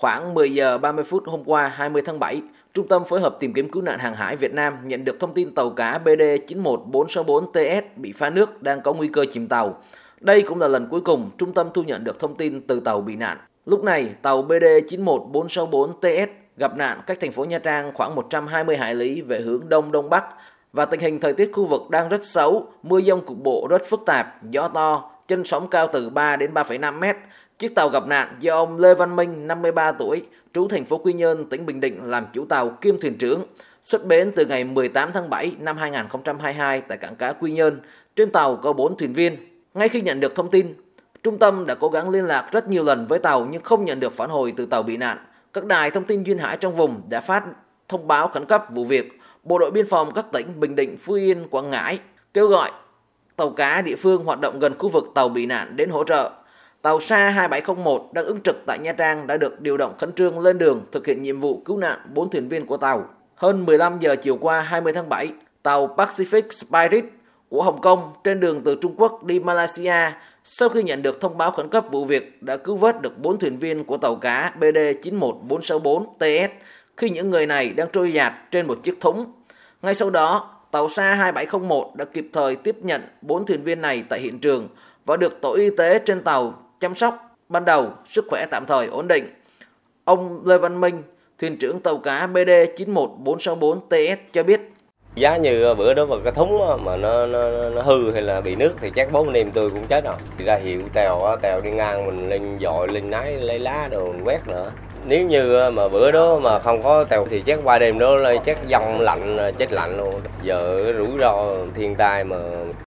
Khoảng 10 giờ 30 phút hôm qua 20 tháng 7, Trung tâm phối hợp tìm kiếm cứu nạn hàng hải Việt Nam nhận được thông tin tàu cá BD 91464TS bị phá nước đang có nguy cơ chìm tàu. Đây cũng là lần cuối cùng trung tâm thu nhận được thông tin từ tàu bị nạn. Lúc này, tàu BD 91464TS gặp nạn cách thành phố Nha Trang khoảng 120 hải lý về hướng đông đông bắc và tình hình thời tiết khu vực đang rất xấu, mưa dông cục bộ rất phức tạp, gió to, chân sóng cao từ 3 đến 3,5 mét. Chiếc tàu gặp nạn do ông Lê Văn Minh, 53 tuổi, trú thành phố Quy Nhơn, tỉnh Bình Định làm chủ tàu kiêm thuyền trưởng, xuất bến từ ngày 18 tháng 7 năm 2022 tại cảng cá Quy Nhơn. Trên tàu có 4 thuyền viên. Ngay khi nhận được thông tin, trung tâm đã cố gắng liên lạc rất nhiều lần với tàu nhưng không nhận được phản hồi từ tàu bị nạn. Các đài thông tin duyên hải trong vùng đã phát thông báo khẩn cấp vụ việc. Bộ đội biên phòng các tỉnh Bình Định, Phú Yên, Quảng Ngãi kêu gọi tàu cá địa phương hoạt động gần khu vực tàu bị nạn đến hỗ trợ. Tàu SA 2701 đang ứng trực tại Nha Trang đã được điều động khẩn trương lên đường thực hiện nhiệm vụ cứu nạn 4 thuyền viên của tàu. Hơn 15 giờ chiều qua 20 tháng 7, tàu Pacific Spirit của Hồng Kông trên đường từ Trung Quốc đi Malaysia sau khi nhận được thông báo khẩn cấp vụ việc đã cứu vớt được 4 thuyền viên của tàu cá BD 91464TS khi những người này đang trôi giạt trên một chiếc thúng. Ngay sau đó, tàu SA 2701 đã kịp thời tiếp nhận 4 thuyền viên này tại hiện trường và được tổ y tế trên tàu chăm sóc. Ban đầu sức khỏe tạm thời ổn định. Ông Lê Văn Minh, thuyền trưởng tàu cá BD 91464TS cho biết. Giá như ờ, bữa đó mà cái thúng mà nó, nó, nó hư hay là bị nước thì chắc bốn anh em tôi cũng chết rồi. Thì ra hiệu tèo tèo đi ngang mình lên dội lên nái lấy lá đồ mình quét nữa nếu như ờ, mà bữa đó mà không có tàu thì chắc qua đêm đó là chắc dòng lạnh ờ, chết lạnh luôn. Giờ rủi ro thiên tai mà